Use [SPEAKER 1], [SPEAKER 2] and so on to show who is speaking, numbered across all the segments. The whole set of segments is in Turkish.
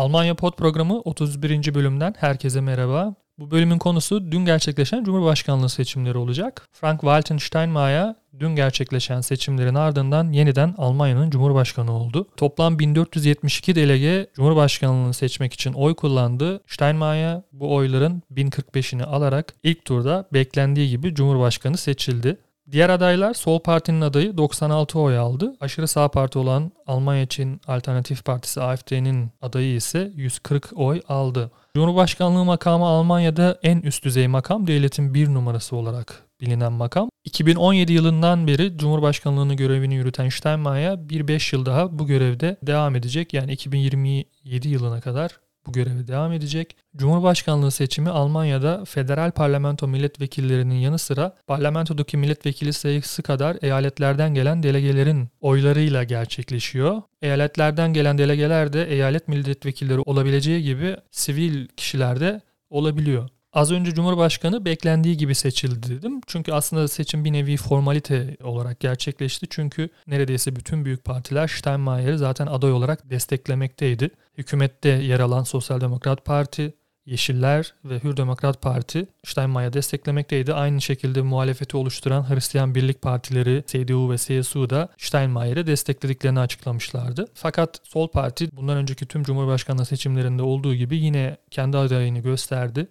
[SPEAKER 1] Almanya Pod programı 31. bölümden herkese merhaba. Bu bölümün konusu dün gerçekleşen Cumhurbaşkanlığı seçimleri olacak. Frank-Walter Steinmeier dün gerçekleşen seçimlerin ardından yeniden Almanya'nın Cumhurbaşkanı oldu. Toplam 1472 delege Cumhurbaşkanlığını seçmek için oy kullandı. Steinmeier bu oyların 1045'ini alarak ilk turda beklendiği gibi Cumhurbaşkanı seçildi. Diğer adaylar Sol Parti'nin adayı 96 oy aldı. Aşırı sağ parti olan Almanya için Alternatif Partisi AFD'nin adayı ise 140 oy aldı. Cumhurbaşkanlığı makamı Almanya'da en üst düzey makam devletin bir numarası olarak bilinen makam. 2017 yılından beri Cumhurbaşkanlığını görevini yürüten Steinmeier bir 5 yıl daha bu görevde devam edecek. Yani 2027 yılına kadar bu göreve devam edecek. Cumhurbaşkanlığı seçimi Almanya'da federal parlamento milletvekillerinin yanı sıra parlamentodaki milletvekili sayısı kadar eyaletlerden gelen delegelerin oylarıyla gerçekleşiyor. Eyaletlerden gelen delegeler de eyalet milletvekilleri olabileceği gibi sivil kişiler de olabiliyor. Az önce Cumhurbaşkanı beklendiği gibi seçildi dedim. Çünkü aslında seçim bir nevi formalite olarak gerçekleşti. Çünkü neredeyse bütün büyük partiler Steinmeier'i zaten aday olarak desteklemekteydi. Hükümette yer alan Sosyal Demokrat Parti, Yeşiller ve Hür Demokrat Parti Steinmeier desteklemekteydi. Aynı şekilde muhalefeti oluşturan Hristiyan Birlik Partileri CDU ve CSU da Steinmeier'i desteklediklerini açıklamışlardı. Fakat Sol Parti bundan önceki tüm Cumhurbaşkanlığı seçimlerinde olduğu gibi yine kendi adayını gösterdi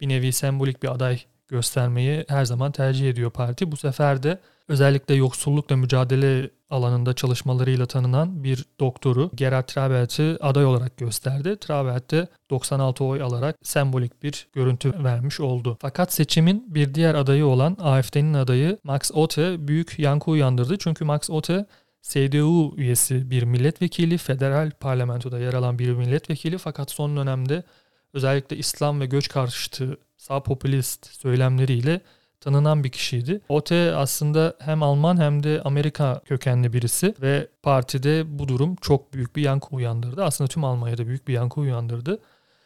[SPEAKER 1] bir nevi sembolik bir aday göstermeyi her zaman tercih ediyor parti. Bu sefer de özellikle yoksullukla mücadele alanında çalışmalarıyla tanınan bir doktoru Gerhard Trabert'i aday olarak gösterdi. Trabert de 96 oy alarak sembolik bir görüntü vermiş oldu. Fakat seçimin bir diğer adayı olan AFD'nin adayı Max Otte büyük yankı uyandırdı. Çünkü Max Otte CDU üyesi bir milletvekili, federal parlamentoda yer alan bir milletvekili fakat son dönemde özellikle İslam ve göç karşıtı sağ popülist söylemleriyle tanınan bir kişiydi. Ote aslında hem Alman hem de Amerika kökenli birisi ve partide bu durum çok büyük bir yankı uyandırdı. Aslında tüm Almanya'da büyük bir yankı uyandırdı.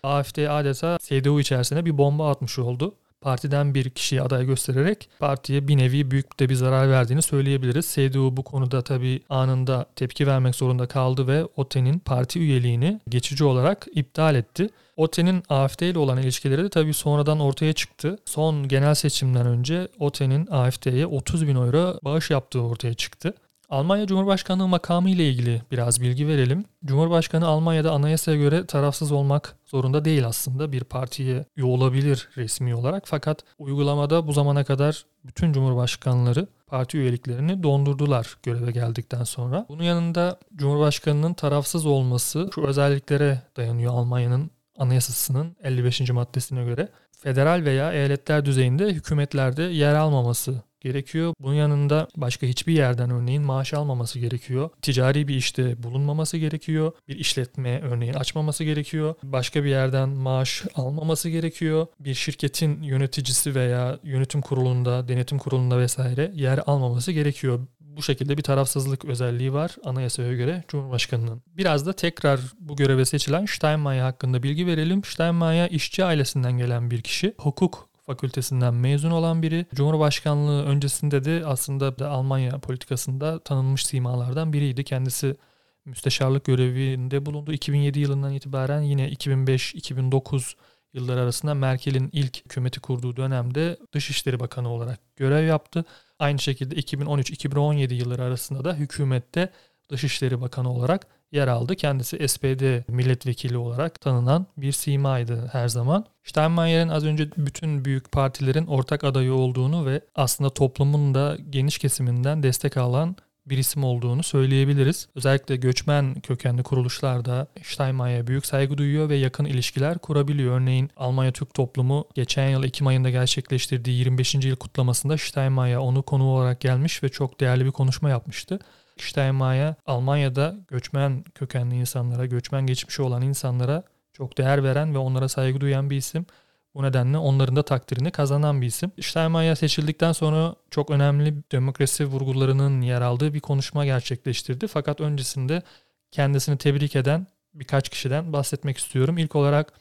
[SPEAKER 1] AFD adeta CDU içerisine bir bomba atmış oldu. Partiden bir kişiyi aday göstererek partiye bir nevi büyük de bir zarar verdiğini söyleyebiliriz. CDU bu konuda tabii anında tepki vermek zorunda kaldı ve Ote'nin parti üyeliğini geçici olarak iptal etti. Ote'nin AFD ile olan ilişkileri de tabii sonradan ortaya çıktı. Son genel seçimden önce Ote'nin AFD'ye 30 bin euro bağış yaptığı ortaya çıktı. Almanya Cumhurbaşkanlığı makamı ile ilgili biraz bilgi verelim. Cumhurbaşkanı Almanya'da anayasaya göre tarafsız olmak zorunda değil aslında. Bir partiye üye olabilir resmi olarak. Fakat uygulamada bu zamana kadar bütün cumhurbaşkanları parti üyeliklerini dondurdular göreve geldikten sonra. Bunun yanında Cumhurbaşkanının tarafsız olması şu özelliklere dayanıyor Almanya'nın Anayasası'nın 55. maddesine göre federal veya eyaletler düzeyinde hükümetlerde yer almaması gerekiyor. Bunun yanında başka hiçbir yerden örneğin maaş almaması gerekiyor. Ticari bir işte bulunmaması gerekiyor. Bir işletme örneğin açmaması gerekiyor. Başka bir yerden maaş almaması gerekiyor. Bir şirketin yöneticisi veya yönetim kurulunda, denetim kurulunda vesaire yer almaması gerekiyor bu şekilde bir tarafsızlık özelliği var anayasaya göre Cumhurbaşkanı'nın. Biraz da tekrar bu göreve seçilen Steinmeier hakkında bilgi verelim. Steinmeier işçi ailesinden gelen bir kişi. Hukuk fakültesinden mezun olan biri. Cumhurbaşkanlığı öncesinde de aslında da Almanya politikasında tanınmış simalardan biriydi. Kendisi müsteşarlık görevinde bulundu. 2007 yılından itibaren yine 2005-2009 yılları arasında Merkel'in ilk hükümeti kurduğu dönemde Dışişleri Bakanı olarak görev yaptı. Aynı şekilde 2013-2017 yılları arasında da hükümette Dışişleri Bakanı olarak yer aldı. Kendisi SPD milletvekili olarak tanınan bir simaydı her zaman. Steinmeier'in az önce bütün büyük partilerin ortak adayı olduğunu ve aslında toplumun da geniş kesiminden destek alan bir isim olduğunu söyleyebiliriz. Özellikle göçmen kökenli kuruluşlarda Steinmeier büyük saygı duyuyor ve yakın ilişkiler kurabiliyor. Örneğin Almanya Türk toplumu geçen yıl Ekim ayında gerçekleştirdiği 25. yıl kutlamasında Steinmeier onu konu olarak gelmiş ve çok değerli bir konuşma yapmıştı. Steinmeier Almanya'da göçmen kökenli insanlara, göçmen geçmişi olan insanlara çok değer veren ve onlara saygı duyan bir isim. Bu nedenle onların da takdirini kazanan bir isim. Steinmeier seçildikten sonra çok önemli demokrasi vurgularının yer aldığı bir konuşma gerçekleştirdi. Fakat öncesinde kendisini tebrik eden birkaç kişiden bahsetmek istiyorum. İlk olarak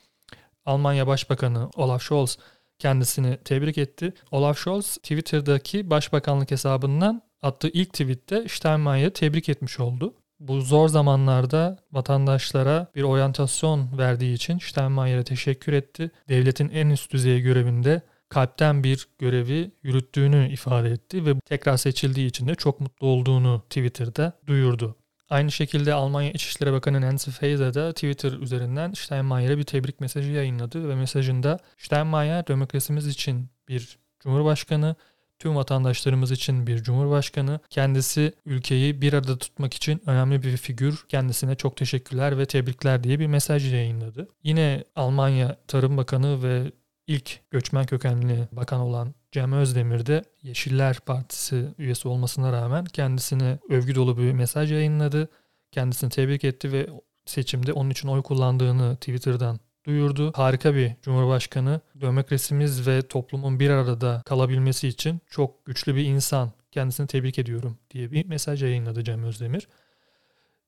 [SPEAKER 1] Almanya Başbakanı Olaf Scholz kendisini tebrik etti. Olaf Scholz Twitter'daki başbakanlık hesabından attığı ilk tweette Steinmeier'i tebrik etmiş oldu. Bu zor zamanlarda vatandaşlara bir oryantasyon verdiği için Steinmeier'e teşekkür etti. Devletin en üst düzey görevinde kalpten bir görevi yürüttüğünü ifade etti ve tekrar seçildiği için de çok mutlu olduğunu Twitter'da duyurdu. Aynı şekilde Almanya İçişleri Bakanı Nancy Faeser de Twitter üzerinden Steinmeier'e bir tebrik mesajı yayınladı ve mesajında Steinmeier demokrasimiz için bir cumhurbaşkanı, tüm vatandaşlarımız için bir cumhurbaşkanı. Kendisi ülkeyi bir arada tutmak için önemli bir figür. Kendisine çok teşekkürler ve tebrikler diye bir mesaj yayınladı. Yine Almanya Tarım Bakanı ve ilk göçmen kökenli bakan olan Cem Özdemir de Yeşiller Partisi üyesi olmasına rağmen kendisine övgü dolu bir mesaj yayınladı. Kendisini tebrik etti ve seçimde onun için oy kullandığını Twitter'dan duyurdu. Harika bir cumhurbaşkanı. Demokrasimiz ve toplumun bir arada kalabilmesi için çok güçlü bir insan. Kendisini tebrik ediyorum diye bir mesaj yayınladı Cem Özdemir.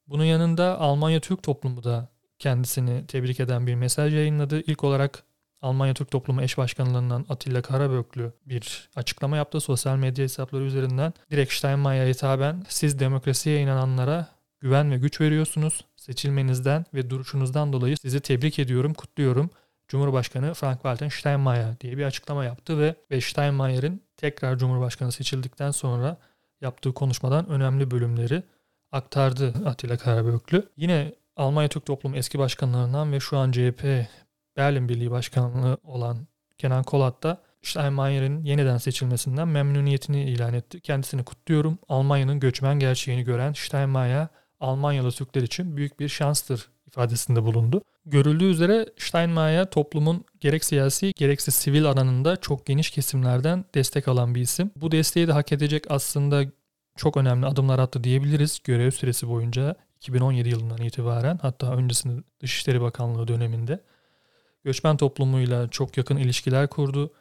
[SPEAKER 1] Bunun yanında Almanya Türk toplumu da kendisini tebrik eden bir mesaj yayınladı. İlk olarak Almanya Türk Toplumu Eş Başkanlığından Atilla Karaböklü bir açıklama yaptı sosyal medya hesapları üzerinden. Direkt Steinmeier'e hitaben siz demokrasiye inananlara güven ve güç veriyorsunuz. Seçilmenizden ve duruşunuzdan dolayı sizi tebrik ediyorum, kutluyorum. Cumhurbaşkanı Frank-Walter Steinmeier diye bir açıklama yaptı ve, ve Steinmeier'in tekrar Cumhurbaşkanı seçildikten sonra yaptığı konuşmadan önemli bölümleri aktardı Atilla Karaböklü. Yine Almanya Türk Toplumu eski başkanlarından ve şu an CHP Berlin Birliği Başkanlığı olan Kenan Kolat da Steinmeier'in yeniden seçilmesinden memnuniyetini ilan etti. Kendisini kutluyorum. Almanya'nın göçmen gerçeğini gören Steinmeier Almanyalı Türkler için büyük bir şanstır ifadesinde bulundu. Görüldüğü üzere Steinmeier toplumun gerek siyasi gerekse sivil alanında çok geniş kesimlerden destek alan bir isim. Bu desteği de hak edecek aslında çok önemli adımlar attı diyebiliriz görev süresi boyunca 2017 yılından itibaren hatta öncesinde Dışişleri Bakanlığı döneminde göçmen toplumuyla çok yakın ilişkiler kurdu.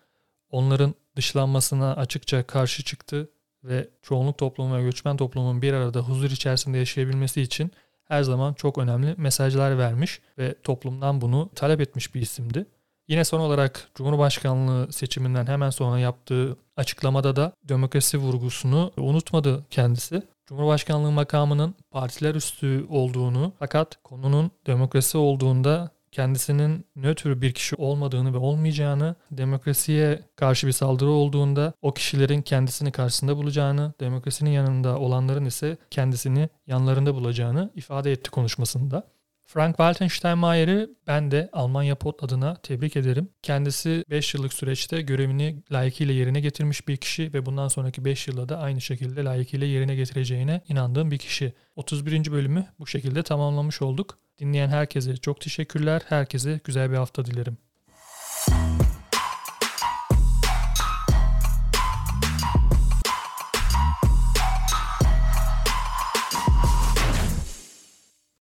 [SPEAKER 1] Onların dışlanmasına açıkça karşı çıktı ve çoğunluk toplumu ve göçmen toplumun bir arada huzur içerisinde yaşayabilmesi için her zaman çok önemli mesajlar vermiş ve toplumdan bunu talep etmiş bir isimdi. Yine son olarak Cumhurbaşkanlığı seçiminden hemen sonra yaptığı açıklamada da demokrasi vurgusunu unutmadı kendisi. Cumhurbaşkanlığı makamının partiler üstü olduğunu fakat konunun demokrasi olduğunda kendisinin nötr bir kişi olmadığını ve olmayacağını, demokrasiye karşı bir saldırı olduğunda o kişilerin kendisini karşısında bulacağını, demokrasinin yanında olanların ise kendisini yanlarında bulacağını ifade etti konuşmasında. Frank Walter Steinmeier'i ben de Almanya Pot adına tebrik ederim. Kendisi 5 yıllık süreçte görevini layıkıyla yerine getirmiş bir kişi ve bundan sonraki 5 yılda da aynı şekilde layıkıyla yerine getireceğine inandığım bir kişi. 31. bölümü bu şekilde tamamlamış olduk. Dinleyen herkese çok teşekkürler. Herkese güzel bir hafta dilerim.